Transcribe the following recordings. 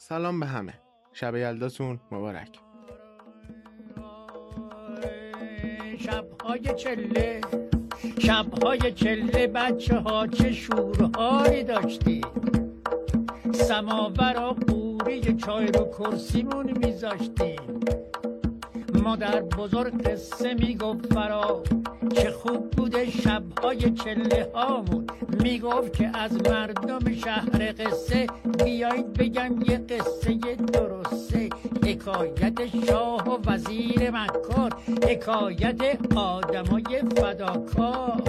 سلام به همه. شب یلداتون مبارک. شبهای چله شبهای چله بچه ها چه شورهایی داشتی. سماور و قوری چای رو کرسیمون میذاشتیم مادر بزرگ قصه می‌گفت فرا چه خوب بوده شبهای چله هامون. می‌گفت که از مردم شهر قصه بیایید بگم یه قصه درسته. حکایت شاه و وزیر مکار حکایت آدمای فداکار.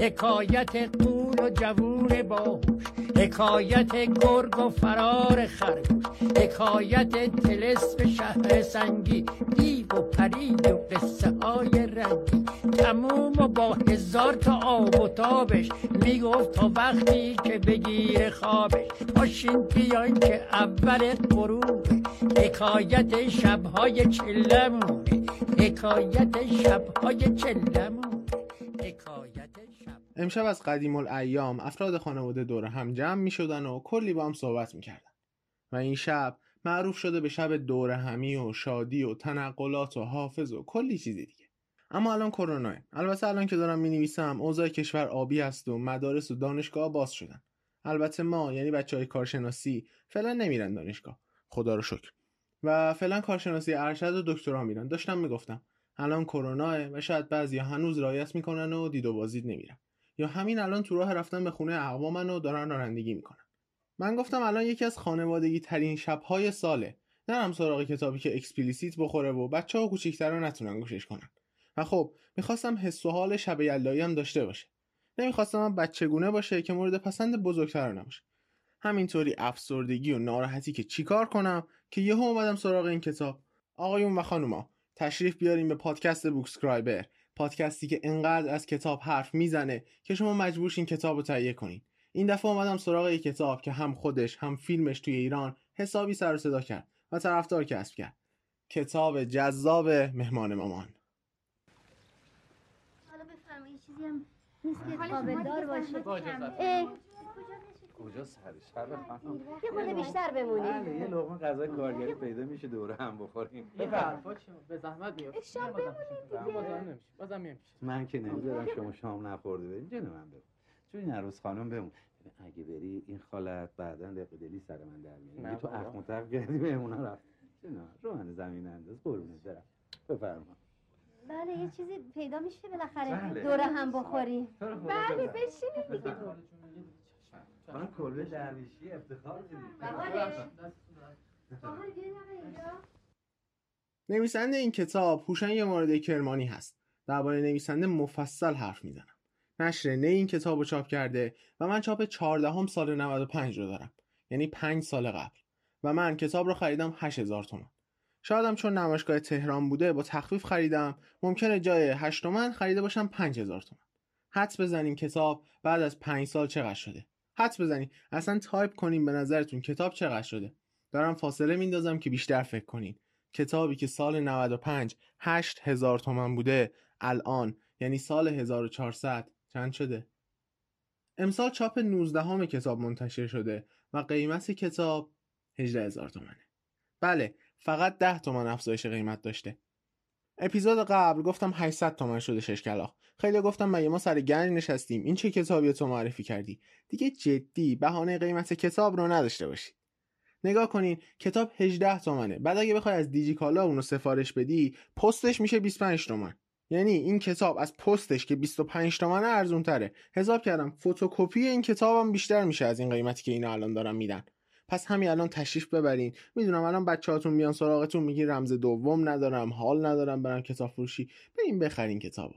حکایت قول و جوون باهوش حکایت گرگ و فرار خرگوش. حکایت تلسم شهر سنگی دیو و پری و قصه های رنگی. تموم و با هزار تا آب و تابش می‌گفت تا وقتی که بگیر خوابش. پاشین بیاین که اول غروبه. حکایت شبهای چلمونه حکایت شبهای چلمونه حکایت شب. امشب از قدیم الایام افراد خانواده دور هم جمع می شدن و کلی با هم صحبت می کردن. و این شب معروف شده به شب دور همی و شادی و تنقلات و حافظ و کلی چیزی دیگه. اما الان کرونا البته الان که دارم می نویسم اوضاع کشور آبی است و مدارس و دانشگاه باز شدن. البته ما یعنی بچه های کارشناسی فعلا نمیرن دانشگاه. خدا رو شکر. و فعلا کارشناسی ارشد و دکترا میرن. داشتم می‌گفتم الان کرونا و شاید بعضی هنوز رایت می‌کنن و دید و بازدید نمیرن. یا همین الان تو راه رفتن به خونه اقوامن و دارن رانندگی می‌کنن. من گفتم الان یکی از خانوادگی ترین شبهای ساله. نرم سراغ کتابی که explicit بخوره و بچه ها نتونن گوشش کنن. و خب می‌خواستم حس و حال شب یلدایی هم داشته باشه. نمی‌خواستم هم بچگونه باشه که مورد پسند بزرگتر نباشه. همینطوری افسردگی و ناراحتی که چیکار کنم که یهو اومدم سراغ این کتاب. آقایون و خانوما تشریف بیاریم به پادکست بوکسکرایبر پادکستی که انقدر از کتاب حرف می‌زنه که شما مجبورشین کتاب رو تهیه کنین. این دفعه اومدم سراغ یک کتاب که هم خودش هم فیلمش توی ایران حسابی سر و صدا کرد و طرفدار کسب کرد. کتاب جذاب مهمان مامان. حالا بفرمایید چیزی هم نیست که قابلدار باشه کجا سر؟ شب خانم یه خورده بیشتر بله بمونی یه لقمه غذای کارگری پیدا میشه دوره هم بخوریم. به زحمت میاد شام بازم. نمیشه. بازم میام پیش من که نمی‌ذارم شما شام نخورده بریم جلو من چون این عروس خانم بمون. اگه بری این خالت بعدا دق دلی سر من در میگه تو. اخ متق کردی مهمونا رفت. نه رو من زمین انداز قربونت برم. بفرما. بله یه چیزی پیدا میشه بالاخره. بله. دوره هم بخوریم بله بشینید دیگه. خانم کلبه درویشی افتخار نویسنده این کتاب هوشنگ مورد کرمانی هست. درباره نویسنده مفصل حرف می‌زنم. نشر نی این کتاب رو چاپ کرده و من چاپ 14 سال 95 رو دارم. یعنی 5 سال قبل. و من کتاب رو خریدم 8000 تومان. شایدم چون نمایشگاه تهران بوده با تخفیف خریدم. ممکنه جای 8 تومن خریده باشم 5000 تومان. حدس بزنین کتاب بعد از 5 سال چقدر شده. حدس بزنین اصلا تایپ کنین به نظرتون کتاب چقدر شده. دارم فاصله میندازم که بیشتر فکر کنین. کتابی که سال 95 8000 تومن بوده الان یعنی سال 1400 چند شده؟ امسال چاپ 19 همه کتاب منتشر شده و قیمت کتاب 18000 تومنه. بله فقط 10 تومن افزایش قیمت داشته. اپیزود قبل گفتم 800 تومن شده شش کلاغ خیلی گفتم مگه ما سر گنج نشستیم؟ این چه کتابی تو معرفی کردی؟ دیگه جدی بهانه قیمت کتاب رو نداشته باشید نگاه کنین کتاب 18 تومنه. بعد اگه بخوای از دیجی کالا اونو سفارش بدی پستش میشه 25 تومن. یعنی این کتاب از پستش که 25 تومنه ارزون تره حساب کردم فتوکپی این کتابم بیشتر میشه از این قیمتی که اینا الان دارن میدن. پس همین الان تشریف ببرین. می‌دونم الان بچه‌هاتون میان سراغتون میگی رمز دوم ندارم حال ندارم برم کتاب فروشی. بریم بخرین کتابو.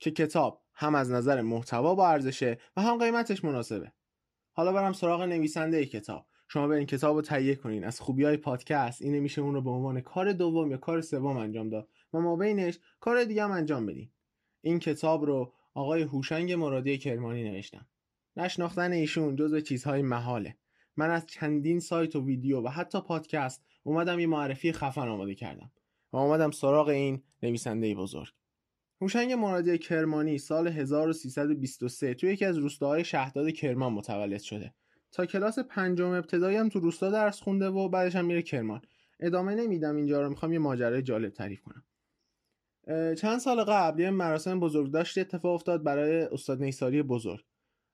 که کتاب هم از نظر محتوا با ارزشه و هم قیمتش مناسبه. حالا برم سراغ نویسنده ای کتاب. شما برین کتاب رو تهیه کنین. از خوبی های پادکست اینه میشه اون رو به عنوان کار دوم یا کار سوم انجام داد. و ما بینش کار دیگه هم انجام بدین این کتاب رو آقای هوشنگ مرادی کرمانی نوشتن. نشناختن ایشون جزو چیزهای محاله. من از چندین سایت و ویدیو و حتی پادکست اومدم یه معرفی خفن آماده کردم و اومدم سراغ این نویسنده بزرگ. هوشنگ مرادی کرمانی سال 1323 توی یکی از روستاهای شهرداد کرمان متولد شده. تا کلاس پنجم ابتدایی هم تو روستا درس خونده و بعدش هم میره کرمان. ادامه نمیدم اینجا رو می‌خوام یه ماجرای جالب تعریف کنم. چند سال قبل یه مراسم بزرگداشتی اتفاق افتاد برای استاد نیساری بزرگ.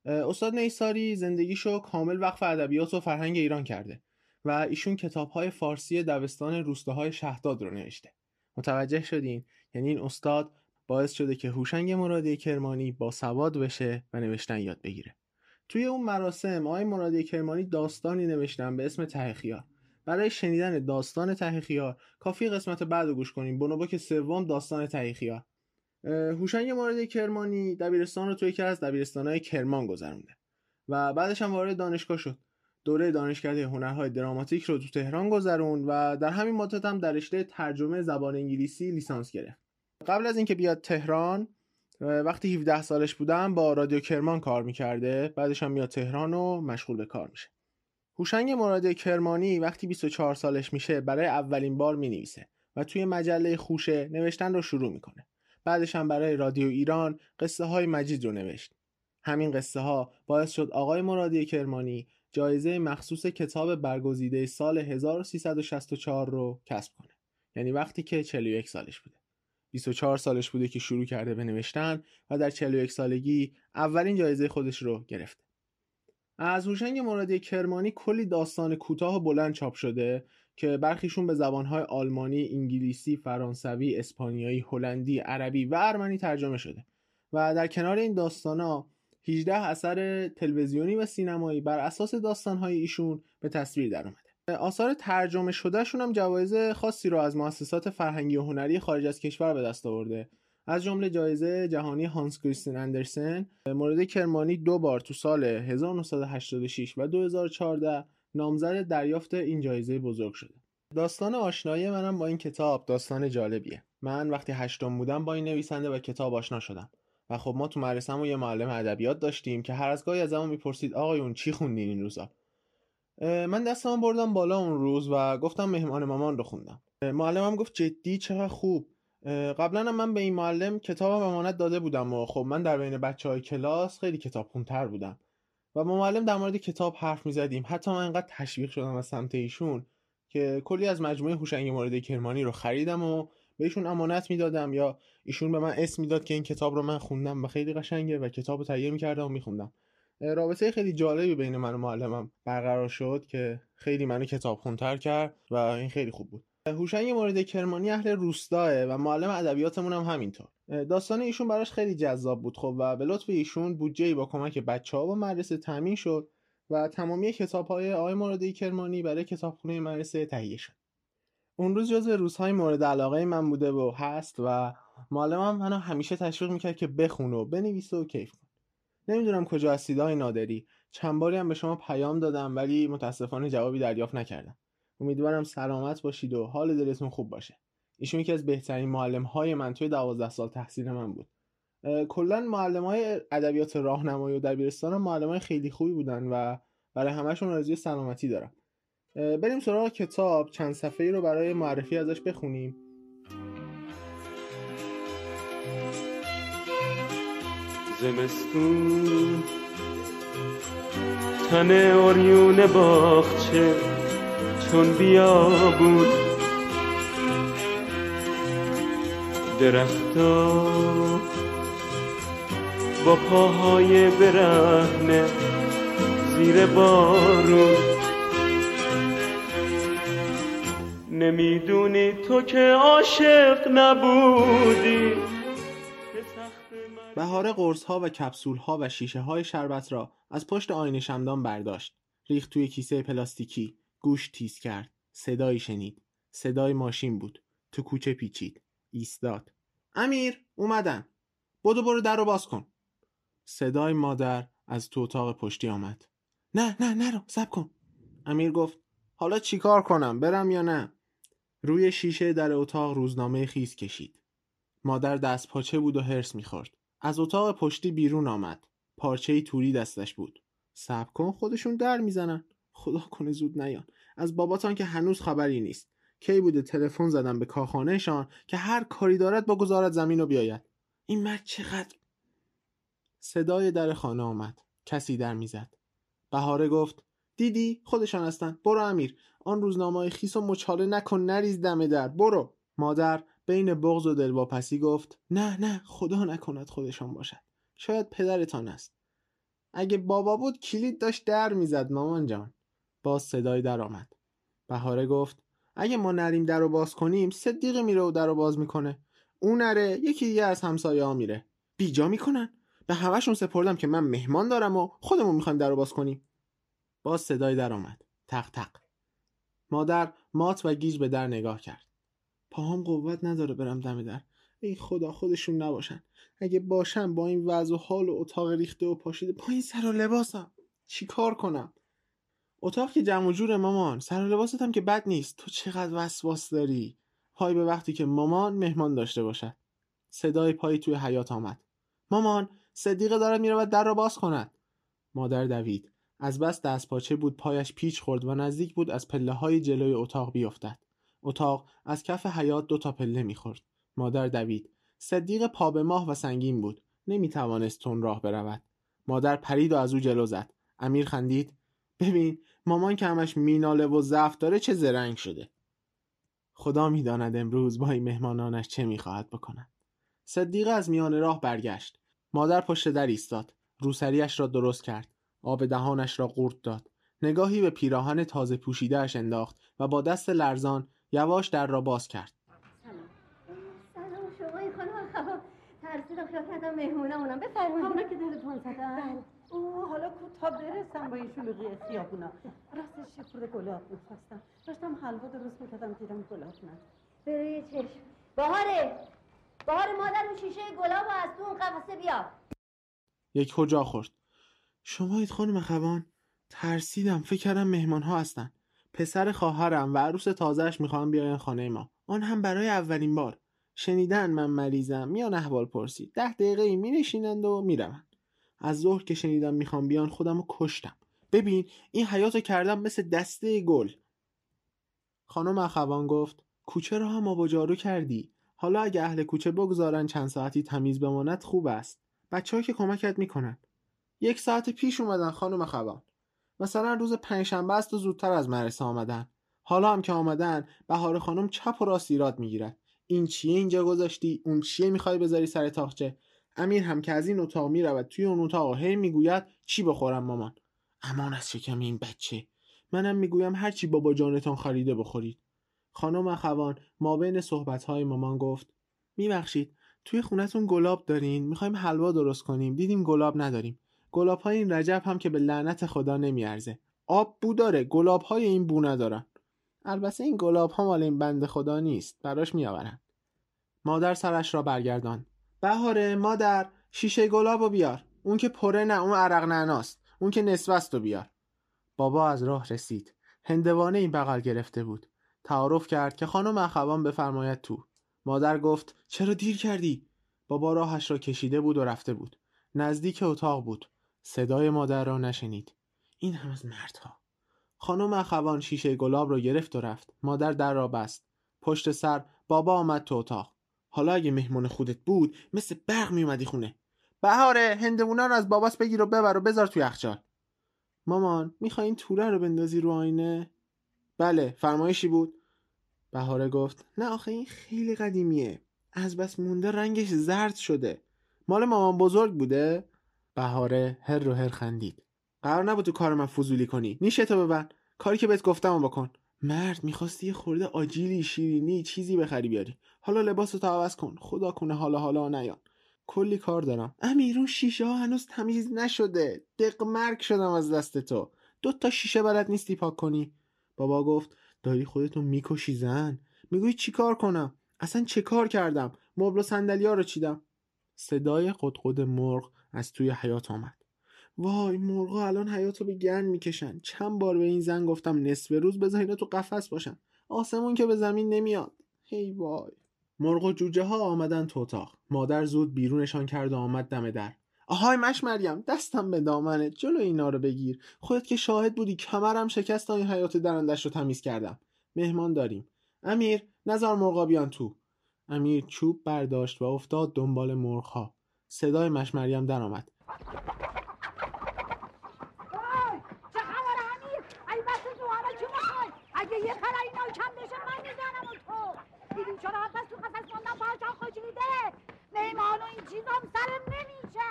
استاد نیساری زندگیشو کامل وقف ادبیات و فرهنگ ایران کرده و ایشون کتابهای فارسی دبستان روستاهای شهداد رو نوشته. متوجه شدین؟ یعنی این استاد باعث شده که هوشنگ مرادی کرمانی با سواد بشه و نوشتن یاد بگیره. توی اون مراسم آقای مرادی کرمانی داستانی نوشتن به اسم تهخیار برای شنیدن داستان تهخیار کافی قسمت بعد رو گوش کنیم. که سوم داستان تهخیار هوشنگ مرادی کرمانی دبیرستان رو توی یکی از دبیرستانهای کرمان گذرونده و بعدش هم وارد دانشگاه شد. دوره دانشکده هنرهای دراماتیک رو تو تهران گذرون و در همین مدت هم در رشته ترجمه زبان انگلیسی لیسانس گرفت. قبل از اینکه بیاد تهران وقتی 17 سالش بودم با رادیو کرمان کار می‌کرده. بعدش هم میاد تهران و مشغول به کار میشه. هوشنگ مراد کرمانی وقتی 24 سالش میشه برای اولین بار می‌نویسه و توی مجله خوشه نوشتن رو شروع می‌کنه. بعدش هم برای رادیو ایران قصه های مجید رو نوشت. همین قصه ها باعث شد آقای مرادی کرمانی جایزه مخصوص کتاب برگزیده سال 1364 رو کسب کنه. یعنی وقتی که 41 سالش بوده. 24 سالش بوده که شروع کرده به نوشتن و در 41 سالگی اولین جایزه خودش رو گرفته. از هوشنگ مرادی کرمانی کلی داستان کوتاه و بلند چاپ شده که برخیشون به زبانهای آلمانی، انگلیسی، فرانسوی، اسپانیایی، هلندی، عربی و ارمنی ترجمه شده و در کنار این داستانا 18 اثر تلویزیونی و سینمایی بر اساس داستانهای ایشون به تصویر در اومده. آثار ترجمه شدهشون هم جوایز خاصی رو از مؤسسات فرهنگی و هنری خارج از کشور به دست آورده از جمله جایزه جهانی هانس کریستین اندرسن مورد کرمانی دو بار تو سال 1986 و 2014 نامزد دریافت این جایزه بزرگ شده. داستان آشنایی منم با این کتاب داستان جالبیه. من وقتی هشتم بودم با این نویسنده و کتاب آشنا شدم و خب ما تو مدرسه‌مون یه معلم ادبیات داشتیم که هر از گاهی ازمون می‌پرسید آقایون چی خوندین این روزا؟ من دستم بردم بالا اون روز و گفتم مهمان مامان رو خوندم. معلمم گفت جدی؟ چقدر خوب؟ قبلا هم من به این معلم کتاب امانت داده بودم و خب من در بین بچه های کلاس خیلی کتاب خونتر بودم و با معلم در مورد کتاب حرف می زدیم حتی من انقدر تشویق شدم از سمت ایشون که کلی از مجموعه هوشنگ مورد کرمانی رو خریدم و بهشون امانت می‌دادم یا ایشون به من اسم می‌داد که این کتاب رو من خوندم و خیلی قشنگه و کتاب رو تهیه می‌کردم و میخوندم. رابطه خیلی جالبی بین من و معلمم برقرار شد که خیلی منو کتاب خونتر کرد و این خیلی خوب بود. هوشنگ مورد کرمانی اهل روستاه و معلم ادبیاتمون هم همینطور. داستان ایشون براش خیلی جذاب بود خب و به لطف ایشون بودجه با کمک بچه ها و مدرسه تامین شد و تمامی کتاب های آقای مورد کرمانی برای کتابخونه مدرسه تهیه شد. اون روز جز روزهای مورد علاقه من بوده و هست و معلمم منو همیشه تشویق می‌کرد که بخون و بنویس و کیف کن. نمی‌دونم کجا هستید نادری. چند باری هم به شما پیام دادم ولی متاسفانه جوابی دریافت نکردم. امیدوارم سلامت باشید و حال دلتون خوب باشه. ایشون یکی از بهترین معلم های من توی دوازده سال تحصیل من بود. کلا معلم های ادبیات راهنمایی و دبیرستان معلم های خیلی خوبی بودن و برای همشون آرزوی سلامتی دارم. بریم سراغ کتاب. چند صفحه رو برای معرفی ازش بخونیم. زمستون. تن اوریون باغچه. چون بیا بود. درختا با پاهای برهنه زیر بارون. نمی‌دونی تو که عاشق نبودی. بهار قرص ها و کپسول ها و شیشه های شربت را از پشت آینه شمدان برداشت. ریخت توی کیسه پلاستیکی. گوش تیز کرد. صدایی شنید. صدای ماشین بود. تو کوچه پیچید. ایستاد. امیر اومدن. بدو برو در رو باز کن. صدای مادر از تو اتاق پشتی آمد. نه نه نرو سب کن. امیر گفت حالا چیکار کنم؟ برم یا نه؟ روی شیشه در اتاق روزنامه خیز کشید. مادر دست پاچه بود و هرس می‌خورد. از اتاق پشتی بیرون آمد. پارچه توری دستش بود. سب کن خودشون در می‌زنن. خدا کنه زود نیان. از باباتان که هنوز خبری نیست. کی بوده تلفن زدم به کارخانهشان که هر کاری دارد با گذارت زمین رو بیاید؟ این مرد چقدر صدای در خانه آمد. کسی در می‌زد. بهاره گفت دیدی؟ خودشان هستن. برو امیر. آن روزنامه خیس و مچاله نکن نریز دم در برو. مادر بین بغض و دلواپسی گفت نه نه خدا نکند خودشان باشد. شاید پدرتان است. اگه بابا بود کلید داشت در می‌زد مامان جان. باز صدای در آمد بهاره گفت اگه ما نریم در رو باز کنیم صدیق میره و در رو باز می‌کنه. اون نره یکی دیگه از همسایه ها میره. بیجا می‌کنن. به همشون سپردم که من مهمان دارم و خودمون می‌خوایم در رو باز کنیم. باز صدای در آمد تق تق. مادر مات و گیج به در نگاه کرد. پاهم قوت نداره برم دم در. ای خدا خودشون نباشن. اگه باشن با این وضع و حال و اتاق ریخته و پاشیده با این سر و لباسم. چی کار کنم؟ اتاق که جمع جور مامان. سر لباست هم که بد نیست. تو چقدر وسواس داری؟ پای به وقتی که مامان مهمان داشته باشد. صدای پایی توی حیات آمد. مامان صدیقه دارد می‌رود در را باز کند. مادر دوید. از بس دست پاچه بود پایش پیچ خورد و نزدیک بود از پله های جلوی اتاق بیفتد. اتاق از کف حیات دو تا پله می‌خورد. مادر دوید. صدیق پا به ماه و سنگین بود. نمی‌توانست تون راه برود. مادر پرید و از او جلو زد. امیر خندید. ببین مامان که همش میناله و ضعف داره چه زرنگ شده؟ خدا می‌داند امروز با این مهمانانش چه می‌خواهد بکند صدیقه از میان راه برگشت. مادر پشت در ایستاد. روسریش را درست کرد. آب دهانش را قورت داد. نگاهی به پیراهن تازه پوشیدهاش انداخت و با دست لرزان یواش در را باز کرد. سلام شما این خانم خبا ترسیدم خیال کردم مهمونمونم. بفرمایید. اونا که دلتون زدن. اوه حالا کوتا برسم با این شلوغی خیابونا. راستش یه خورده گلاب می‌خواستم داشتم حلوا درست می‌کردم دیدم گلاب نه. بروی چشم. بهاره بهاره مادر اون شیشه گلاب و از تو اون قفسه بیار یک کجا خورد. شمایید خانم خوان ترسیدم. فکر کردم مهمان ها هستن. پسر خواهرم و عروس تازهش می‌خوام بیاین خانه ما. آن هم برای اولین بار. شنیدن من مریضم میان احوال پرسی. ده دقیقه ای می نشینند و می‌روند. از ظهر که شنیدم می‌خوام بیان خودم رو کشتم. ببین این حیاتو کردم مثل دسته گل. خانم اخوان گفت کوچه را هم آب جارو کردی. حالا اگه اهل کوچه بگذارن چند ساعتی تمیز بماند خوب است. بچه که کمکت می‌کنن. یک ساعت پیش اومدن خانم اخوان. مثلا روز پنجشنبه است و زودتر از مدرسه آمدن. حالا هم که آمدن بهار خانم چپ و راست ایراد می‌گیرد. این چیه اینجا گذاشتی؟ اون چیه می‌خوای بذاری سر تاخچه؟ امیر هم که از این اتاق می‌رود توی اون اتاق هی می‌گوید چی بخورم مامان؟ امان از شکم این بچه. منم می‌گویم هر چی بابا جانتان خریده بخورید. خانم اخوان ما بین صحبتهای مامان گفت میبخشید توی خونتون گلاب دارین می‌خوایم حلوا درست کنیم دیدیم گلاب نداریم. گلاب های این رجب هم که به لعنت خدا نمیارزه. آب بو داره گلاب های این بو ندارن. البته این گلاب ها مال این بند خدا نیست براش میآورن. مادر سرش را برگردان بهاره مادر شیشه گلابو بیار. اون که پره نه اون عرق نعناست. اون که نصف و بیار. بابا از راه رسید. هندوانه این بغل گرفته بود. تعارف کرد که خانم اخوان بفرماید تو. مادر گفت چرا دیر کردی؟ بابا راهش را کشیده بود و رفته بود. نزدیک اتاق بود. صدای مادر را نشنید. این هم از مردها. خانم اخوان شیشه گلاب را گرفت و رفت. مادر در را بست. پشت سر بابا آمد تو اتاق. حالا اگه مهمون خودت بود مثل برق میومدی خونه. بهاره هندوونا رو از باباس بگیر و ببر و بذار توی یخچال. مامان می‌خوای این توره رو بندازی رو آینه؟ بله فرمایشی بود. بهاره گفت نه آخه این خیلی قدیمیه. از بس مونده رنگش زرد شده. مال مامان بزرگ بوده؟ بهاره هر رو هر خندید. قرار نبود تو کار من فضولی کنی. نیشه تو ببر. کاری که بهت گفتم بکن. مرد می‌خواستی یه خورده آجیلی شیرینی چیزی بخری بیاری. حالا لباس تو عوض کن. خدا کنه حالا حالا نیان کلی کار دارم. امیر اون شیشه ها هنوز تمیز نشده. دق مرگ شدم از دست تو. دو تا شیشه بلد نیستی پاک کنی. بابا گفت داری خودتو می‌کشی زن. میگوی چی کار کنم؟ اصلا چه کار کردم؟ مبل و صندلیا رو چیدم. صدای قدقد مرغ از توی حیات آمد. وای مرغا الان حیاتو به گن می‌کشن. چند بار به این زن گفتم نصف روز بذار اینا تو قفس باشن. آسمون که به زمین نمیاد. هی وای. مرغ و جوجه ها آمدن تو اتاق. مادر زود بیرونشان کرد و آمد دم در. آهای مش مریم دستم به دامنه. جلو اینا رو بگیر. خودت که شاهد بودی کمرم شکست این حیات درندش رو تمیز کردم. مهمان داریم. امیر نزار مرغا بیان تو. امیر چوب برداشت و افتاد دنبال مرغ ها صدای مش مریم درآمد اگه یه پر اینا کم بشه من می‌زنم اون تو دیدی چرا پس تو قفس ماندم خوشیده میمان و این چیزام سرم نمیشه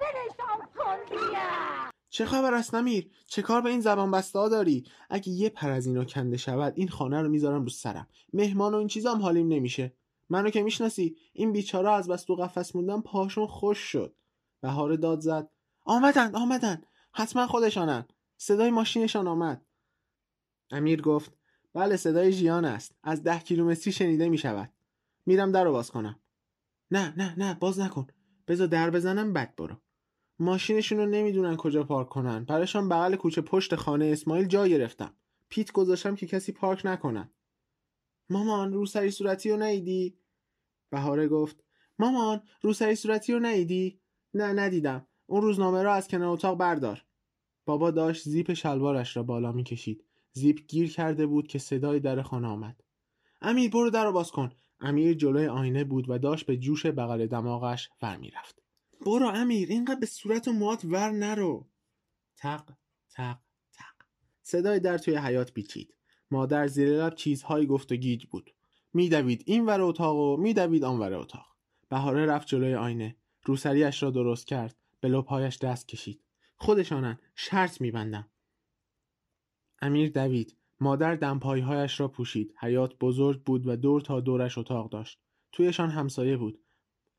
ولشم کن چه خبر است نمیر چه کار به این زبان بسته داری؟ اگه یه پر از اینا کنده شود این خانه رو می‌ذارم رو سرم. مهمان و این چیزا هم حالیم نمیشه. منو که می‌شناسی؟ این بیچاره از بس تو قفس موندن پاشون خوش شد. بهار داد زد. آمدن آمدن. حتما خودشانن. صدای ماشینشان آمد. امیر گفت بله صدای ژیان است. از ده کیلومتری شنیده می شود میرم در رو باز کنم. نه نه نه باز نکن. بذار در بزنم بد برو. ماشینشون رو نمی‌دونن کجا پارک کنن. براشان بغل کوچه پشت خانه اسماعیل جا گرفتم. پیت گذاشتم که کسی پارک نکنن. مامان روسری صورتی رو نیدی؟ بهاره گفت. مامان روسری صورتی رو نیدی؟ نه ندیدم. اون روزنامه را از کنار اتاق بردار. بابا داشت زیپ شلوارش را بالا می‌کشید. زیپ گیر کرده بود که صدای در خانه آمد. امیر برو در رو باز کن. امیر جلوی آینه بود و داشت به جوش بغل دماغش ور می‌رفت برو امیر اینقدر به صورت و موات ور نرو. تق تق تق. صدای در توی حیات پیچید. مادر زیر لب چیزهایی گفت و گیج بود. میدوید این ور اتاق و میدوید آن ور اتاق. بهاره رفت جلوی آینه. روسریش را درست کرد. به لبهایش دست کشید. خودشانن. شرط میبندم. امیر دوید. مادر دمپایهایش را پوشید. حیات بزرگ بود و دور تا دورش اتاق داشت. تویشان همسایه بود.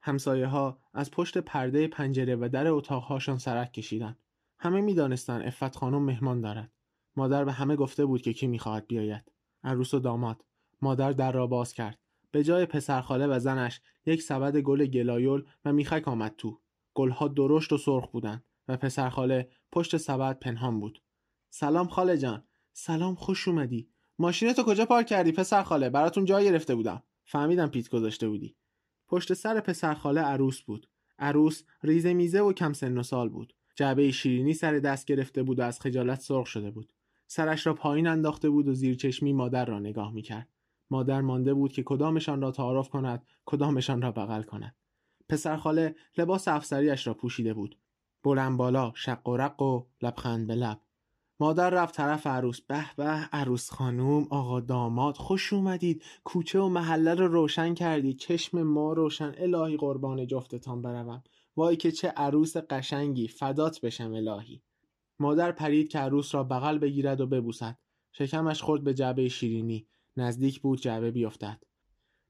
همسایه ها از پشت پرده پنجره و در اتاقهاشان سرک کشیدند. همه می‌دانستند افت خانم مهمان دارد. مادر به همه گفته بود که کی می‌خواهد بیاید. عروس و داماد. مادر در را باز کرد. به جای پسرخاله و زنش یک سبد گل گلایول و میخک آمد تو. گلها درشت و سرخ بودند و پسرخاله پشت سبد پنهان بود. سلام خاله جان. سلام خوش اومدی. ماشینتو کجا پارک کردی پسر خاله؟ براتون جای گرفته بودم. فهمیدم پیت گذاشته بودی. پشت سر پسر خاله عروس بود. عروس ریزه میزه و کم سن و سال بود. جعبه شیرینی سر دست گرفته بود و از خجالت سرخ شده بود. سرش را پایین انداخته بود و زیر چشمی مادر را نگاه می‌کرد. مادر مانده بود که کدامشان را تعارف کند کدامشان را بغل کند. پسر خاله لباس افسریش را پوشیده بود. بلند بالا شق و رق و لبخند به لب. مادر رفت طرف عروس. به به عروس خانوم آقا داماد خوش اومدید. کوچه و محله رو روشن کردید. چشم ما روشن. الهی قربان جفتتان بروم. وای که چه عروس قشنگی. فدات بشم الهی. مادر پرید که عروس را بغل بگیرد و ببوسد. شکمش خورد به جعبه شیرینی. نزدیک بود جعبه بیفتد.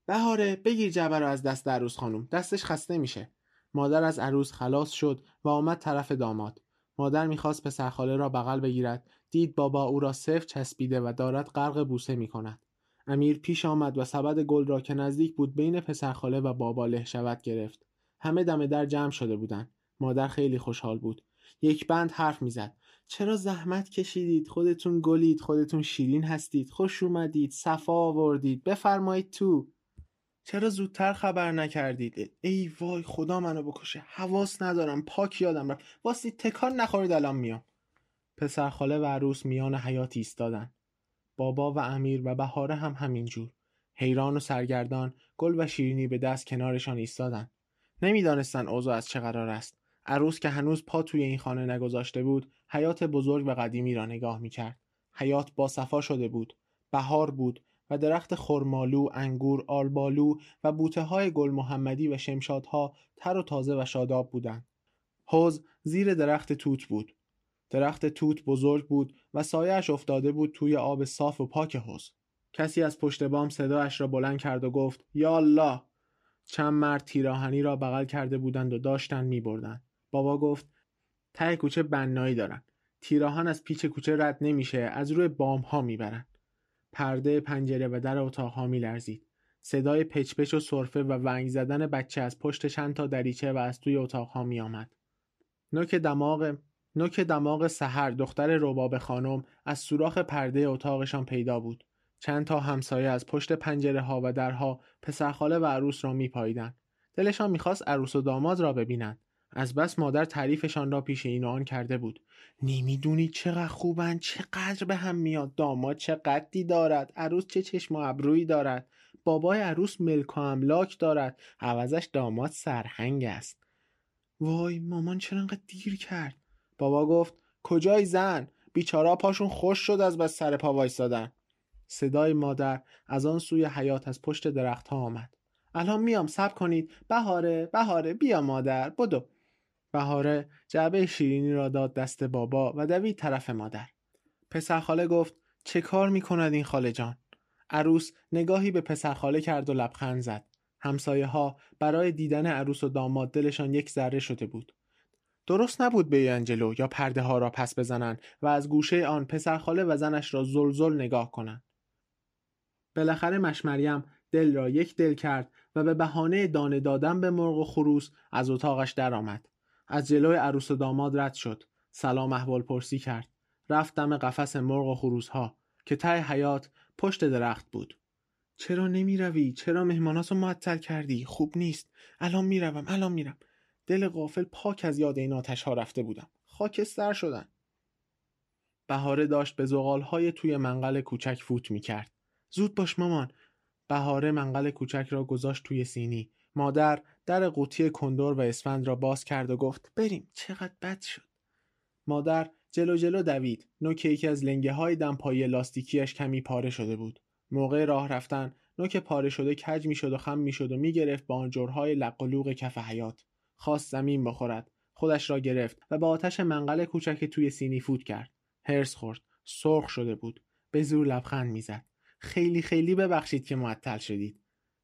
بهاره بگیر جعبه را از دست عروس خانوم. دستش خسته میشه. مادر از عروس خلاص شد و آمد طرف داماد. مادر می‌خواست پسرخاله را بغل بگیرد دید بابا او را صفر چسبیده و دارد غرق بوسه می کند. امیر پیش آمد و سبد گل را که نزدیک بود بین پسرخاله و بابا له شود گرفت. همه دم در جمع شده بودند. مادر خیلی خوشحال بود. یک بند حرف می‌زد. چرا زحمت کشیدید؟ خودتون گلید، خودتون شیرین هستید، خوش اومدید، صفا آوردید، بفرمایید تو. چرا زودتر خبر نکردید؟ ای وای خدا منو بکشه. حواس ندارم. پاک یادم رفت. واسه تکان نخورید الان میام. پسر خاله و عروس میان حیات ایستادن. بابا و امیر و بهاره هم همینجور حیران و سرگردان گل و شیرینی به دست کنارشان ایستادن. نمی‌دانستن اوضاع از چه قرار است. عروس که هنوز پا توی این خانه نگذاشته بود حیات بزرگ و قدیمی را نگاه می‌کرد. حیات با صفا شده بود. بهار بود. و درخت خرمالو، انگور، آلبالو و بوته های گل محمدی و شمشادها تر و تازه و شاداب بودند. حوز زیر درخت توت بود. درخت توت بزرگ بود و سایهش افتاده بود توی آب صاف و پاک حوز. کسی از پشت بام صدایش را بلند کرد و گفت یا الله چند مرد تیراهنی را بغل کرده بودند و داشتند می بردن. بابا گفت ته کوچه بنایی دارن. تیراهن از پیچ کوچه رد نمیشه از روی بام ها می‌برن. پرده پنجره و در اتاقها میلرزید. صدای پچپچ و سرفه و ونگ زدن بچه از پشت چند تا دریچه و از توی اتاقها میآمد. نوک دماغ نوک دماغ سحر دختر رباب خانم از سوراخ پرده اتاقشان پیدا بود. چند تا همسایه از پشت پنجره ها و درها پسرخاله و عروس را میپاییدند. دلشان می‌خواست عروس و داماد را ببینند. از بس مادر تعریفشان را پیش این آن کرده بود. نمی‌دونی چقدر خوبن چقدر به هم میاد داماد چه قدی دارد عروس چه چشم و ابرویی دارد بابای عروس ملک و املاک دارد عوضش داماد سرهنگ است. وای مامان چرا انقدر دیر کرد؟ بابا گفت کجای زن؟ بیچارا پاشون خوش شد از بس سر پا وایستادن. صدای مادر از آن سوی حیات از پشت درختها آمد. الان میام صبر کنید. بهاره بهاره بیا مادر بدو. بهاره جعبه شیرینی را داد دست بابا و دوید طرف مادر. پسر خاله گفت چه کار می‌کند این خاله جان؟ عروس نگاهی به پسر خاله کرد و لبخند زد. همسایه ها برای دیدن عروس و داماد دلشان یک ذره شده بود. درست نبود بیان جلو یا پرده ها را پس بزنند و از گوشه آن پسر خاله و زنش را زلزل نگاه کنند. بالاخره مشمریم دل را یک دل کرد و به بهانه دانه دادن به مرغ و خروس از اتاقش درآمد. از جلوی عروس و داماد رد شد. سلام احوال پرسی کرد. رفت دم قفس مرغ و خروس ها که ته حیات پشت درخت بود. چرا نمی روی؟ چرا مهماناتو معطل کردی؟ خوب نیست. الان می‌روم الان میرم. دل غافل پاک از یاد این آتش ها رفته بودم. خاکستر شدن. بهاره داشت به های توی منقل کوچک فوت می کرد زود باش مامان. بهاره منقل کوچک را گذاشت توی سینی. مادر در قوطی کندور و اسفند را باز کرد و گفت بریم چقدر بد شد. مادر جلو جلو دوید. نوک یکی از لنگه های دمپایی لاستیکیش کمی پاره شده بود. موقع راه رفتن نوک پاره شده کج می‌شد و خم می‌شد و می‌گرفت با آن جرهای لق و کف حیات خواست زمین بخورد. خودش را گرفت و با آتش منقل کوچک توی سینی فوت کرد. هرس خورد. سرخ شده بود. به زور لبخند می‌زد. خیلی خیلی ببخشید که معطل شدید.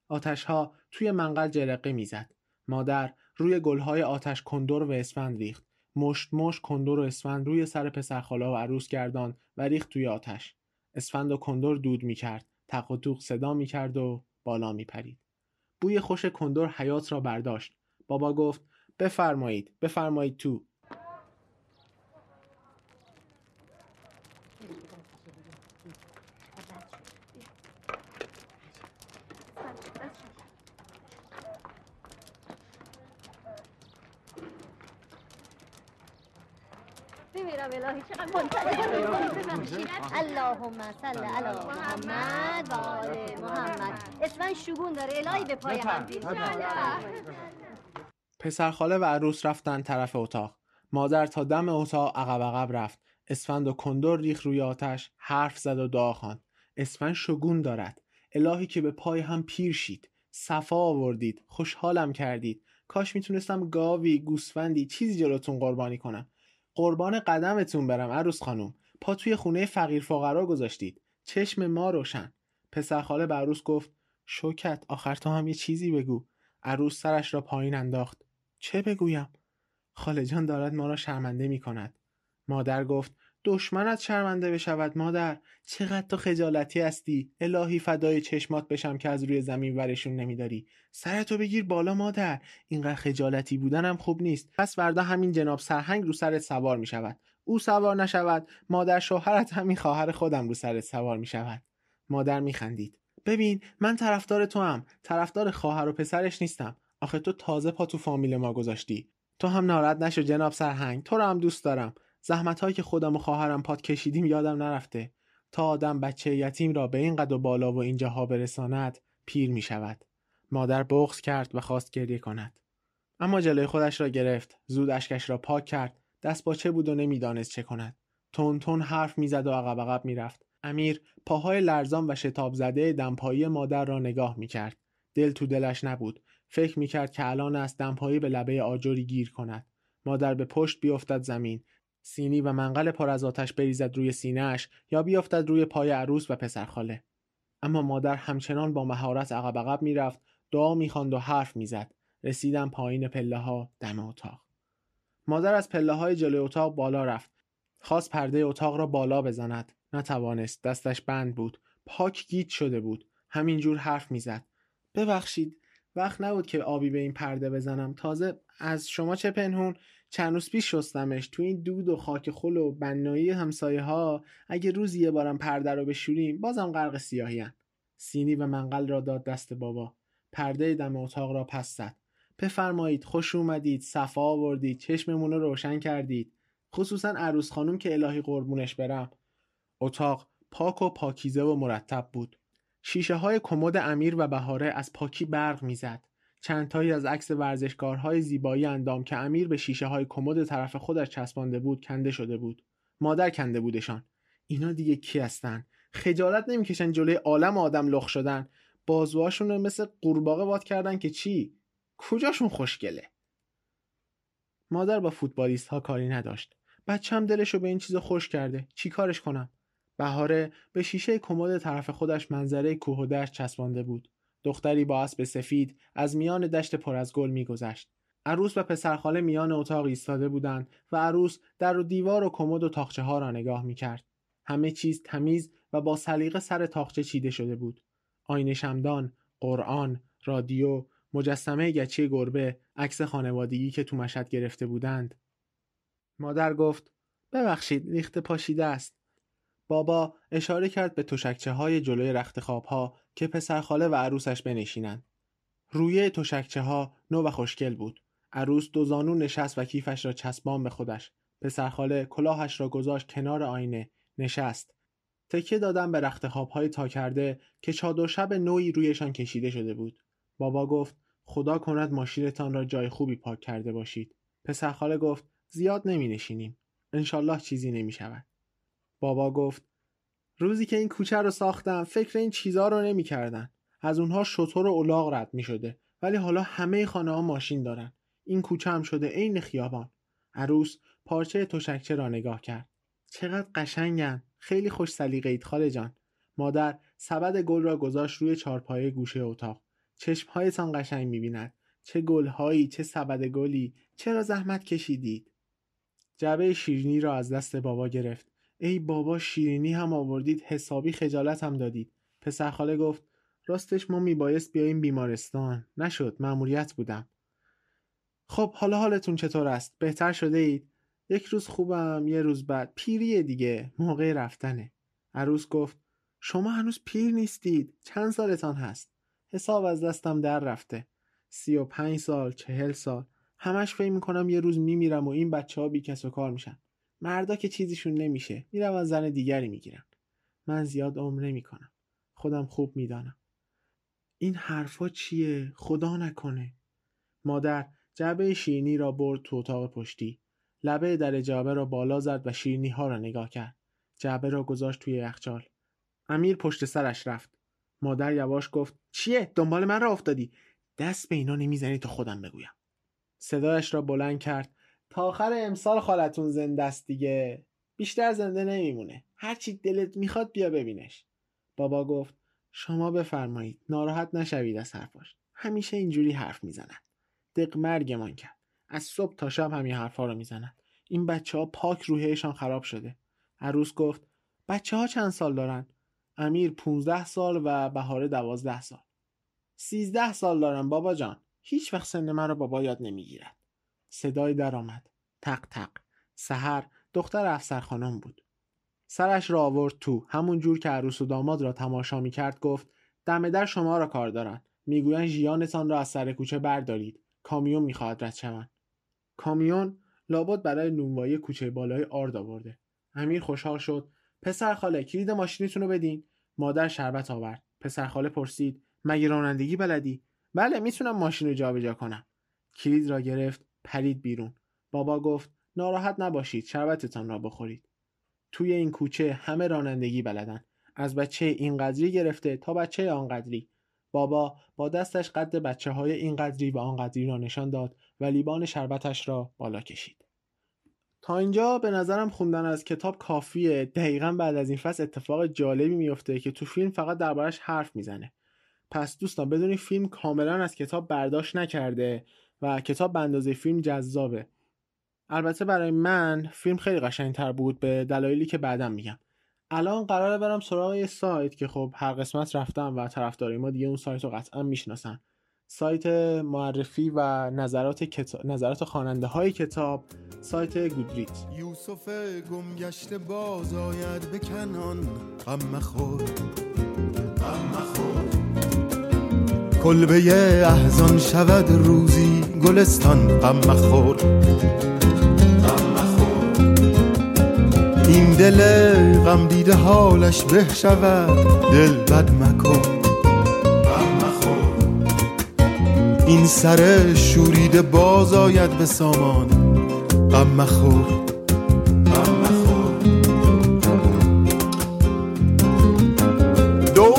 آتشها توی منقل جرقه می‌زد. مادر روی گلهای آتش کندور و اسفند ریخت. مشت مشت کندور و اسفند روی سر پسرخالا و عروس گردان و ریخت توی آتش. اسفند و کندور دود می‌کرد. تق و توق صدا می‌کرد و بالا میپرید. بوی خوش کندور حیات را برداشت. بابا گفت بفرمایید بفرمایید تو. بمیرم الهی چقدر اللهم صل علی محمد و آل محمد. اسمن شگون داره الهی به پای هم. پسر خاله و عروس رفتن طرف اتاق. مادر تا دم اتاق عقب عقب رفت. اسفند و کندور ریخ روی آتش حرف زد و دعا خواند. اسفند شگون دارد. الهی که به پای هم پیر شید. صفا آوردید. خوشحالم کردید. کاش می‌تونستم گاوی گوسفندی چیزی جلوتون قربانی کنم. قربان قدمتون برم عروس خانوم پا توی خونه فقیر فقرا گذاشتید. چشم ما روشن. پسر خاله به عروس گفت شوکت آخر تو هم یه چیزی بگو. عروس سرش را پایین انداخت. چه بگویم؟ خاله جان دارد ما را شرمنده می کند مادر گفت دشمنت شرمنده بشود مادر. چقدر تو خجالتی هستی. الهی فدای چشمات بشم که از روی زمین ورشون نمیداری. سرتو بگیر بالا مادر. اینقدر خجالتی بودنم خوب نیست. پس فردا همین جناب سرهنگ رو سرت سوار می شود او سوار نشود. مادر شوهرت همین خواهر خودم رو سرت سوار می شود مادر می خندید ببین من طرفدار تو هم طرفدار خواهر و پسرش نیستم. آخه تو تازه پا تو فامیل ما گذاشتی. تو هم ناراحت نشو جناب سرهنگ. تو رو هم دوست دارم. زحمت هایی که خودم و خواهرم پاد کشیدیم یادم نرفته. تا آدم بچه یتیم را به این قد و بالا و اینجاها برساند پیر می شود. مادر بغض کرد و خواست گریه کند. اما جلوی خودش را گرفت. زود اشکش را پاک کرد. دست با چه بود و نمی‌دانست چه کند. تون تون حرف می‌زد و عقب عقب می‌رفت امیر پاهای لرزان و شتاب زده دمپایی مادر را نگاه می‌کرد دل تو دلش نبود. فکر می‌کرد که الان است دمپایی به لبه آجری گیر کند. مادر به پشت بیفتد زمین. سینی و منقل پر از آتش بریزد روی سینهاش یا بیافتد روی پای عروس و پسرخاله اما مادر همچنان با مهارت عقب عقب می‌رفت دعا می‌خواند و حرف می‌زد. رسیدم پایین پله ها دم اتاق. مادر از پله های جلوی اتاق بالا رفت. خواست پرده اتاق را بالا بزند. نتوانست دستش بند بود. پاک گیت شده بود. همینجور حرف می‌زد. ببخشید وقت نبود که آبی به این پرده بزنم. تازه از شما چه پنهون؟ چند روز پیش شستمش تو این دود و خاک خل و بنایی همسایه ها اگه روزی یه بارم پرده رو بشوریم بازم غرق سیاهی سینی و منقل را داد دست بابا. پرده دم اتاق را پس زد. بفرمایید خوش اومدید صفا آوردید چشممون رو روشن کردید. خصوصا عروس خانم که الهی قربونش برم. اتاق پاک و پاکیزه و مرتب بود. شیشه های کمد امیر و بهاره از پاکی برق می‌زد. چندتایی از عکس ورزشکارهای زیبایی اندام که امیر به شیشه های کمد طرف خودش چسبانده بود کنده شده بود. مادر کنده بودشان. اینا دیگه کی هستن؟ خجالت نمی‌کشن جلوی عالم آدم لخ شدن. بازوهاشون رو مثل قورباغه واد کردن که چی؟ کجاشون خوشگله؟ مادر با فوتبالیست ها کاری نداشت. بچم دلشو به این چیز خوش کرده. چی کارش کنم؟ بهاره به شیشه کمد طرف خودش منظره کوه و چسبانده بود. دختری با اسب سفید از میان دشت پر از گل میگذشت. عروس و پسرخاله میان اتاق ایستاده بودند و عروس در و دیوار و کمد و تاخچه ها را نگاه می‌کرد. همه چیز تمیز و با سلیقه سر تاخچه چیده شده بود. آینه شمدان قرآن رادیو مجسمه گچی گربه عکس خانوادگی که تو مشهد گرفته بودند. مادر گفت ببخشید ریخت پاشیده است. بابا اشاره کرد به تشکچه های جلوی رخت خواب ها که پسرخاله و عروسش بنشینند روی تشکچه ها نو و خوشگل بود. عروس دو زانو نشست و کیفش را چسبان به خودش. پسرخاله کلاهش را گذاشت کنار آینه. نشست. تکیه دادن به رخت خوابهای تا کرده که چادر شب نوعی رویشان کشیده شده بود. بابا گفت خدا کند ماشینتان را جای خوبی پاک کرده باشید. پسرخاله گفت زیاد نمی نشینیم. انشالله چیزی نمی شود. بابا گفت روزی که این کوچه رو ساختم فکر این چیزا رو نمی کردن. از اونها شطور و الاغ رد می شده ولی حالا همه خانه ها ماشین دارن. این کوچه هم شده عین خیابان. عروس پارچه تشکچه را نگاه کرد. چقدر قشنگن. خیلی خوش سلیقه اید خاله جان. مادر سبد گل را گذاشت روی چارپایه گوشه اتاق. چشمهایتان قشنگ می‌بیند. چه گلهایی چه سبد گلی. چرا زحمت کشیدید؟ جعبه شیرینی را از دست بابا گرفت. ای بابا شیرینی هم آوردید حسابی خجالت هم دادید. پسرخاله گفت راستش ما میبایست بیاییم بیمارستان. نشد مأموریت بودم. خب حالا حالتون چطور است؟ بهتر شده اید؟ یک روز خوبم یه روز بعد پیریه دیگه موقع رفتنه. عروس گفت شما هنوز پیر نیستید چند سالتان هست؟ حساب از دستم در رفته. سی و پنج سال چهل سال. همش فکر می‌کنم یه روز میمیرم و این بچه ها بی کس و کار میشن. مردا که چیزیشون نمیشه میرم از زن دیگری می‌گیرم من زیاد عمر نمی‌کنم. خودم خوب می‌دانم. این حرفا چیه؟ خدا نکنه. مادر جعبه شیرینی را برد تو اتاق پشتی. لبه در جعبه را بالا زد و شیرینی ها را نگاه کرد. جعبه را گذاشت توی یخچال. امیر پشت سرش رفت. مادر یواش گفت چیه؟ دنبال من را افتادی؟ دست به اینا نمی‌زنی تا خودم بگویم. صدایش را بلند کرد. تا آخر امسال خالتون زنده است دیگه. بیشتر زنده نمیمونه. هرچی دلت می‌خواد بیا ببینش. بابا گفت شما بفرمایید ناراحت نشوید از حرفاش. همیشه اینجوری حرف می‌زند دق مرگمان کرد. از صبح تا شب همین حرفا رو می‌زند این بچه ها پاک روحیشان خراب شده. عروس گفت بچه ها چند سال دارن؟ امیر 15 سال و بهاره دوازده سال. سیزده سال دارم بابا جان. هیچ وقت سن من رو بابا یاد نمی‌گیرد. صدای درآمد. تق تق. سحر دختر افسر خانم بود. سرش را آورد تو. همون جور که عروس و داماد را تماشا می کرد گفت دم در شما را کار دارن. می‌گویند ژیانتان را از سر کوچه بردارید. کامیون می‌خواهد رد شوند. کامیون لابد برای نونوایی کوچه بالای آرد آورده. امیر خوشحال شد. پسر خاله کلید ماشینتون رو بدین. مادر شربت آورد. پسر خاله پرسید مگه رانندگی بلدی؟ بله می‌تونم ماشین رو جابجا کنم. کلید را گرفت. پرید بیرون. بابا گفت ناراحت نباشید شربتتان را بخورید. توی این کوچه همه رانندگی بلدن. از بچه این قدری گرفته تا بچه آنقدری بابا با دستش قد بچه های این قدری و آنقدری را نشان داد و لیبان شربتش را بالا کشید. تا اینجا به نظرم خوندن از کتاب کافیه. دقیقا بعد از این فصل اتفاق جالبی میفته که تو فیلم فقط دربارش حرف می‌زنه. پس دوستان بدونید فیلم کاملا از کتاب برداشت نکرده. و کتاب به اندازه فیلم جذابه. البته برای من فیلم خیلی قشنگتر بود به دلایلی که بعدم میگم. الان قراره برم سراغ یه سایت که خب هر قسمت رفتم و طرفدارای ما دیگه اون سایت رو قطعا می‌شناسن. سایت معرفی و نظرات کتاب نظرات خواننده های کتاب سایت گودریت. یوسف گم گشته باز آید به کنان. غم مخور غم مخور. کلبه احزان شود روزی گلستان غم مخور. این دل غم دیده حالش به شود. دل بد مکن. این سر شوریده باز آید به سامان. غم مخور.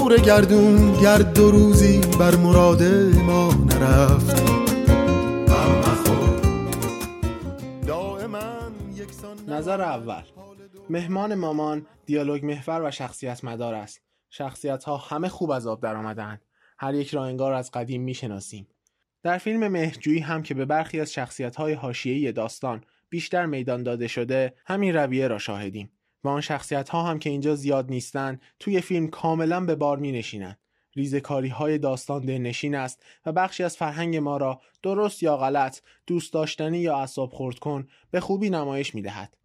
بار گردون گرد دو روزی بر مراد ما نرفت. نظر اول. مهمان مامان دیالوگ محور و شخصیت مدار است. شخصیت ها همه خوب از آب در آمدند هر یک را انگار از قدیم می‌شناسیم. در فیلم مهجویی هم که به برخی از شخصیت های حاشیه‌ای داستان بیشتر میدان داده شده همین رویه را شاهدیم. و آن شخصیت ها هم که اینجا زیاد نیستند توی فیلم کاملا به بار می نشینند ریزکاری های داستان دلنشین است و بخشی از فرهنگ ما را درست یا غلط دوست داشتنی یا اعصاب خورد کن به خوبی نمایش می دهد.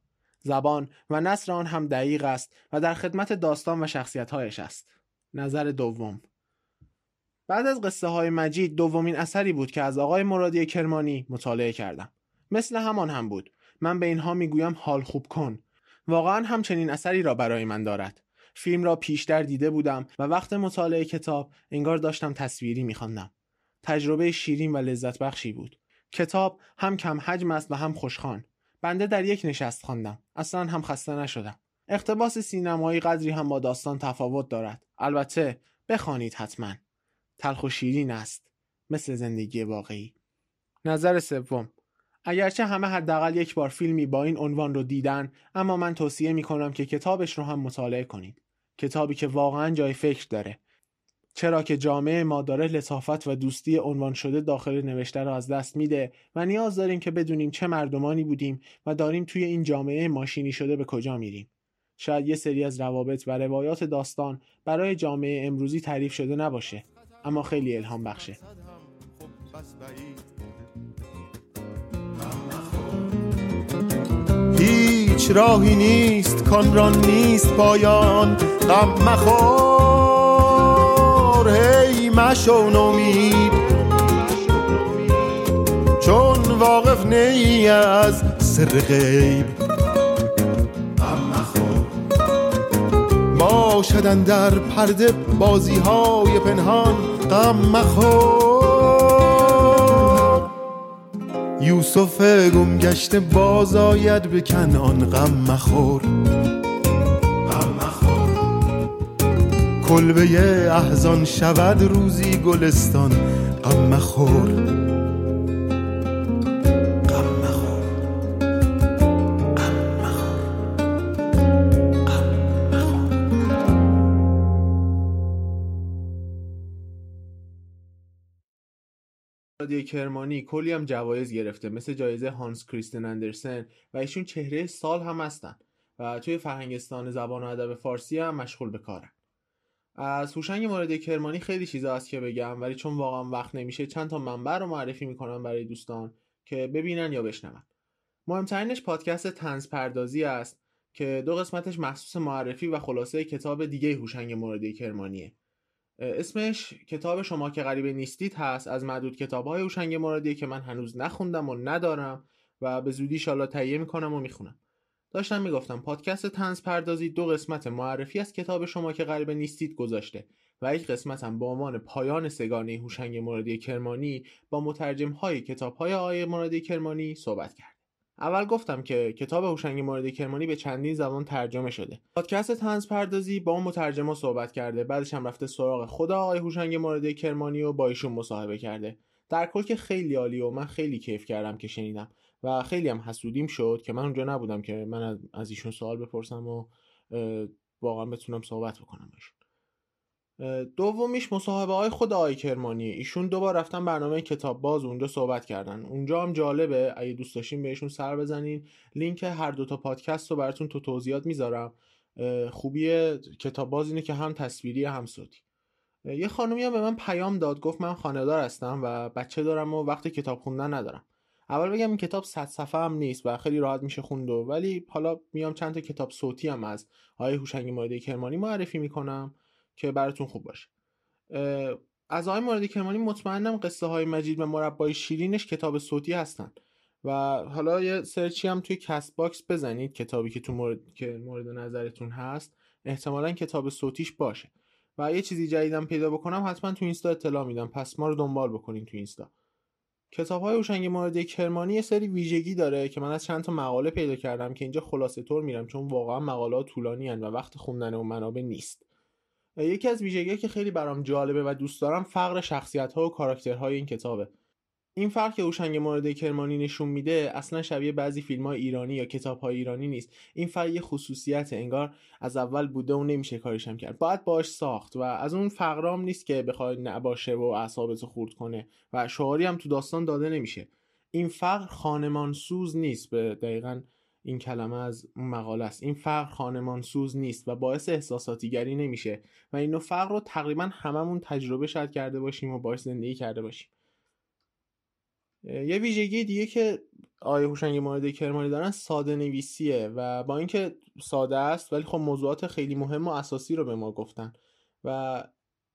زبان و نصر آن هم دقیق است و در خدمت داستان و شخصیت هایش است. نظر دوم بعد از قصه های مجید دومین اثری بود که از آقای مرادی کرمانی مطالعه کردم. مثل همان هم بود. من به اینها می‌گویم حال خوب کن. واقعا هم چنین اثری را برای من دارد. فیلم را پیشتر دیده بودم و وقت مطالعه کتاب انگار داشتم تصویری میخواندم. تجربه شیرین و لذت بخشی بود. کتاب هم کم حجم است و هم خوشخوان. بنده در یک نشست خواندم. اصلا هم خسته نشدم. اقتباس سینمایی قدری هم با داستان تفاوت دارد. البته بخوانید حتما. تلخ و شیرین است. مثل زندگی واقعی. نظر سوم اگرچه همه حداقل یک بار فیلمی با این عنوان رو دیدن اما من توصیه می کنم که کتابش رو هم مطالعه کنید کتابی که واقعا جای فکر داره چرا که جامعه ما داره لطافت و دوستی عنوان شده داخل نوشته رو از دست میده و نیاز داریم که بدونیم چه مردمانی بودیم و داریم توی این جامعه ماشینی شده به کجا میریم. شاید یه سری از روابط و روایات داستان برای جامعه امروزی تعریف شده نباشه اما خیلی الهام بخشه. هیچ راهی نیست کان را نیست پایان. غم مخور. هی مشو نومید. چون واقف نی از سر غیب. باشدن در پرده بازی های پنهان. غم مخور یوسف گم گشته باز آید به کنان. غم مخور کلبه احزان شود روزی گلستان. غم مخور. کرمانی کلی هم جوایز گرفته مثل جایزه هانس کریستن اندرسن و ایشون چهره سال هم هستن. و توی فرهنگستان زبان و ادب فارسی هم مشغول به کارن. از هوشنگ مورد کرمانی خیلی چیزا هست که بگم ولی چون واقعا وقت نمیشه چند تا منبع رو معرفی می‌کنم برای دوستان که ببینن یا بشنون. مهمترینش پادکست تنز پردازی است که دو قسمتش مخصوص معرفی و خلاصه کتاب دیگه هوشنگ مورد کرمانیه. اسمش کتاب شما که غریبه نیستید هست از معدود کتاب های هوشنگ مرادی که من هنوز نخوندم و ندارم و به زودی شالا تهیه می‌کنم و می‌خونم. داشتم می‌گفتم پادکست تنز پردازی دو قسمت معرفی از کتاب شما که غریبه نیستید گذاشته و یک قسمت هم با عنوان پایان سگانه هوشنگ مرادی کرمانی با مترجم های کتاب های آقای مرادی کرمانی صحبت کرد. اول گفتم که کتاب هوشنگ مورد کرمانی به چندین زبان ترجمه شده. پادکست تنز پردازی با اون مترجما صحبت کرده بعدش هم رفته سراغ خود آقای هوشنگ مورد کرمانی و با ایشون مصاحبه کرده. در کل که خیلی عالی و من خیلی کیف کردم که شنیدم و خیلی هم حسودیم شد که من اونجا نبودم که من از ایشون سوال بپرسم و واقعا بتونم صحبت بکنم باشون دومیش مصاحبه های خود آقای کرمانی ایشون دوبار رفتن برنامه کتاب باز اونجا صحبت کردن. اونجا هم جالبه اگه دوست داشتین بهشون سر بزنین. لینک هر دوتا پادکست رو براتون تو توضیحات می‌ذارم. خوبی کتاب باز اینه که هم تصویری هم صوتی. یه خانومی هم به من پیام داد گفت من خانهدار هستم و بچه دارم و وقت کتاب خوندن ندارم. اول بگم این کتاب صد صفحه هم نیست و خیلی راحت میشه خوند و ولی حالا میام چند تا کتاب صوتی هم از آقای هوشنگ مرادی کرمانی معرفی می‌کنم که براتون خوب باشه. از آقای مرادی کرمانی مطمئنم قصه های مجید و مربای شیرینش کتاب صوتی هستن. و حالا یه search ی هم توی Castbox بزنید کتابی که تو مورد که مورد نظرتون هست احتمالا کتاب صوتیش باشه. و یه چیزی جدیدم پیدا بکنم حتما تو اینستا اطلاع میدم. پس ما رو دنبال بکنین تو اینستا. کتاب های هوشنگ مورد کرمانی یه سری ویژگی داره که من از چند تا مقاله پیدا کردم که اینجا خلاصه طور میرم چون واقعا مقاله طولانی و وقت خوندن اون منابع نیست. یکی از ویژگی‌هایی که خیلی برام جالبه و دوست دارم فقر شخصیت‌ها و کاراکترهای این کتابه. این فرق که هوشنگ مورد کرمانی نشون میده اصلا شبیه بعضی فیلم های ایرانی یا کتاب های ایرانی نیست. این فرق یه خصوصیت انگار از اول بوده و نمیشه کارشم کرد. باید باش ساخت و از اون فقرام نیست که بخواد نباشه و اعصابتو خورد کنه و شعاری هم تو داستان داده نمیشه. این فقر خانمان سوز نیست به دقیقا این کلمه از مقاله است. این فقر خانمان سوز نیست و باعث احساساتیگری نمیشه و اینو فقر رو تقریبا هممون تجربه شاید کرده باشیم و باش زندگی کرده باشیم. یه ویژگی دیگه که آیه هوشنگ مورد کرمانی دارن ساده نویسیه و با اینکه ساده است ولی خب موضوعات خیلی مهم و اساسی رو به ما گفتن. و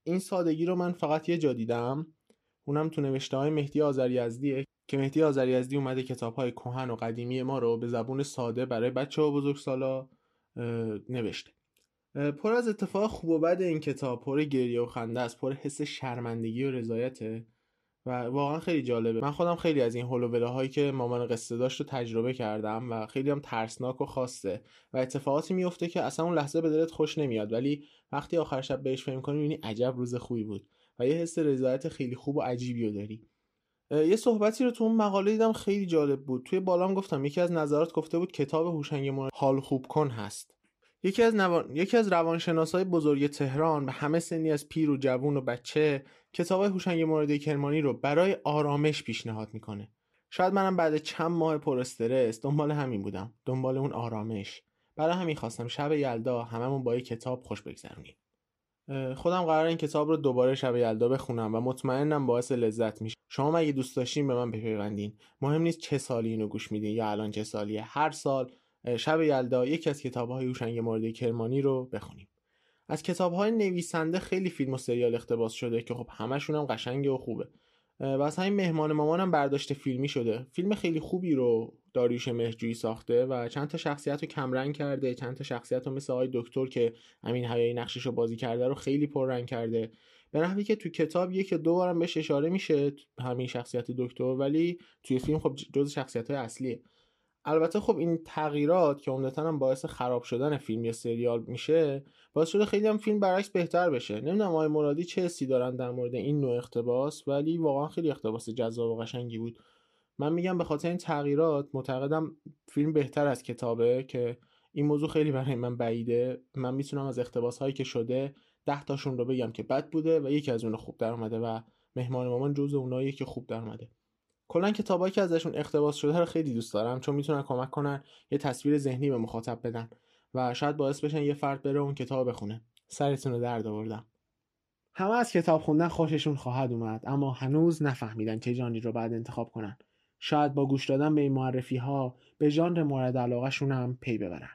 این سادگی رو من فقط یه جا دیدم. اونم تو نوشته های مهدی آذریزدیه که مهدی آذریزدی اومده کتاب های کهن و قدیمی ما رو به زبون ساده برای بچه و بزرگسالا نوشته. پر از اتفاق خوب و بد این کتاب پر گریه و خنده است پر حس شرمندگی و رضایته. و واقعا خیلی جالبه. من خودم خیلی از این هلووله هایی که مامان قصه داشت رو تجربه کردم و خیلی هم ترسناک و خاصه و اتفاقاتی میفته که اصلا اون لحظه به دلت خوش نمیاد. ولی وقتی آخر شب بهش فکر کنی می‌بینی عجب روز خوبی بود و یه حس رضایت خیلی خوب و عجیبی رو داری. یه صحبتی رو تو اون مقاله دیدم خیلی جالب بود. توی بالام گفتم یکی از نظرات گفته بود کتاب هوشنگ حال خوب کن هست. یکی از, نوان... یکی از روانشناسای بزرگ تهران به همه سنی از پیر و جوون و بچه کتاب هوشنگ مورد کرمانی رو برای آرامش پیشنهاد می‌کنه. شاید منم بعد چند ماه پر استرس دنبال همین بودم دنبال اون آرامش. برای همین خواستم شب یلدا هممون با یه کتاب خوش بگذرونیم. خودم قرار این کتاب رو دوباره شب یلدا بخونم و مطمئنم باعث لذت میشه. شما مگه دوست داشتین به من بپیوندین. مهم نیست چه سالی اینو گوش میدین یا الان چه سالیه. هر سال شب یلدا یکی از کتاب‌های هوشنگ مورد کرمانی رو بخونیم. از کتاب‌های نویسنده خیلی فیلم و سریال اقتباس شده که خب همشون هم قشنگه و خوبه. و از همین مهمان مامانم برداشت فیلمی شده. فیلم خیلی خوبی رو داریوش مهجویی ساخته و چند تا شخصیت رو کمرنگ کرده چند تا شخصیت رو مثل آقای دکتر که امین حیایی نقشش رو بازی کرده رو خیلی پررنگ کرده. به نحوی که تو کتاب یک دو بارم بهش اشاره میشه همین شخصیت دکتر ولی توی فیلم خب جز شخصیت های اصلیه. البته خب این تغییرات که عمدتا هم باعث خراب شدن فیلم یا سریال میشه باعث شده خیلی هم فیلم برعکس بهتر بشه. نمی‌دونم آقای مرادی چه حسی دارن در مورد این نوع اقتباس ولی واقعا خیلی اقتباس جذاب و قشنگی بود. من میگم به خاطر این تغییرات معتقدم فیلم بهتر از کتابه که این موضوع خیلی برای من بعیده. من می‌تونم از اقتباس هایی که شده ده تاشون رو بگم که بد بوده و یکی از اون خوب در اومده و مهمان مامان جزء اونایی که خوب در اومده کلا کتابایی که ازشون اقتباس شده رو خیلی دوست دارم چون می‌تونن کمک کنن یه تصویر ذهنی به مخاطب بدن. و شاید باعث بشن یه فرد بره اون کتاب بخونه. سرتون رو درد آوردم. همه از کتاب خوندن خوششون خواهد اومد اما هنوز نفهمیدن چه ژانری رو بعد انتخاب کنن. شاید با گوش دادن به این معرفی ها به ژانر مورد علاقهشون هم پی ببرن.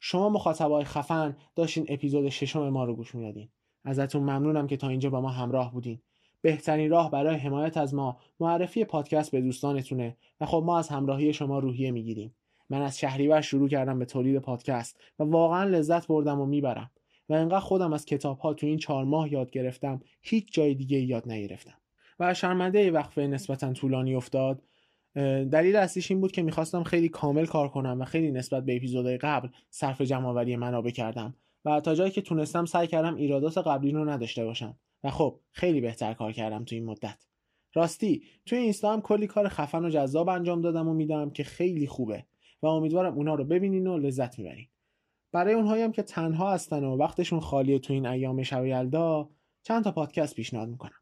شما مخاطبای خفن داشتین اپیزود ششم ما رو گوش می‌دادین. ازتون ممنونم که تا اینجا با ما همراه بودین. بهترین راه برای حمایت از ما معرفی پادکست به دوستانتونه و خب ما از همراهی شما روحیه می‌گیریم. من از شهریور شروع کردم به تولید پادکست و واقعا لذت بردم و می‌برم. و انقدر خودم از کتاب ها تو این چهار ماه یاد گرفتم هیچ جای دیگه یاد نگرفتم. و شرمنده وقفه نسبتا طولانی افتاد. دلیل اصلیش این بود که می‌خواستم خیلی کامل کار کنم و خیلی نسبت به اپیزودهای قبل صرف جمعآوری منابع کردم و تا جایی که تونستم سعی کردم ایرادات قبلی رو نداشته باشم. و خب خیلی بهتر کار کردم تو این مدت. راستی توی اینستا هم کلی کار خفن و جذاب انجام دادم و میدم که خیلی خوبه. و امیدوارم اونا رو ببینین و لذت می‌برین. برای اونهایی هم که تنها هستن و وقتشون خالیه تو این ایام شب یلدا چند تا پادکست پیشنهاد می‌کنم.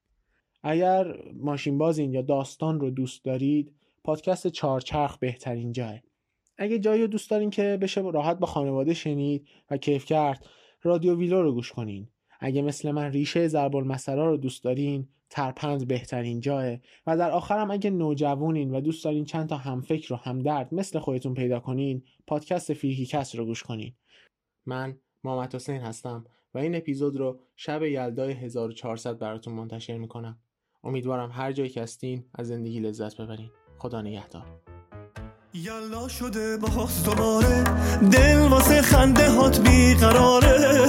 اگر ماشین بازین یا داستان رو دوست دارید پادکست چهارچرخ بهترین جاه. اگه جایی رو دوست دارین که بشه راحت با خانواده شنید و کیف کرد رادیو ویلو رو گوش کنین. اگه مثل من ریشه ضرب المثلا رو دوست دارین ترپند بهترین جاه. و در آخرم اگه نوجوونین و دوست دارین چند تا همفکر و همدرد مثل خودتون پیدا کنین پادکست فیرکیکست رو گوش کنین. من محمد حسین هستم و این اپیزود رو شب یلدای 1400 براتون منتشر می‌کنم. امیدوارم هر جایی که هستین از زندگی لذت ببرین. خدا نگهدار. یالا شده با دوباره. دل واسه خنده هات بیقراره.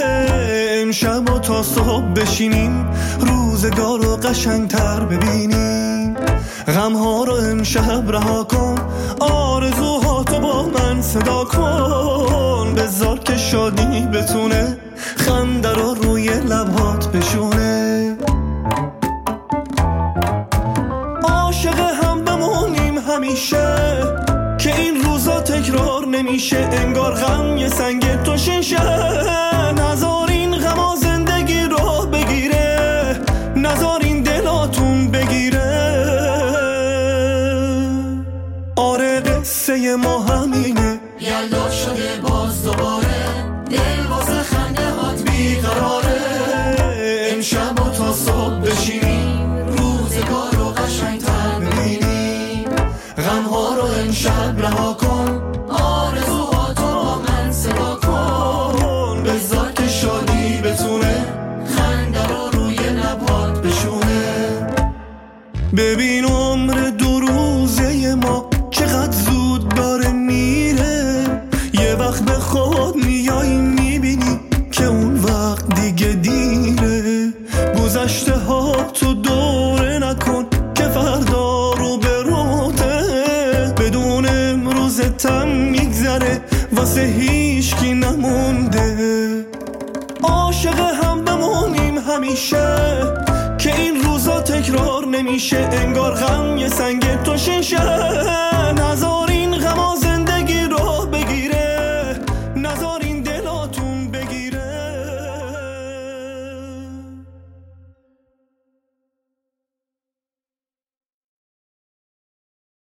امشب و تا صبح بشینیم. روزگار رو قشنگتر ببینیم. غمها رو امشب رها کن. آرزوها تو با من صدا کن. بذار که شادی بتونه. خنده رو روی لبهات بشونه. عاشق هم بمونیم همیشه. نمیشه انگار غم یه سنگ تو شیشه نزار این غما زندگی رو بگیره. نزار این دلاتون بگیره. آره قصه ما همینه. یلا شده با Baby, no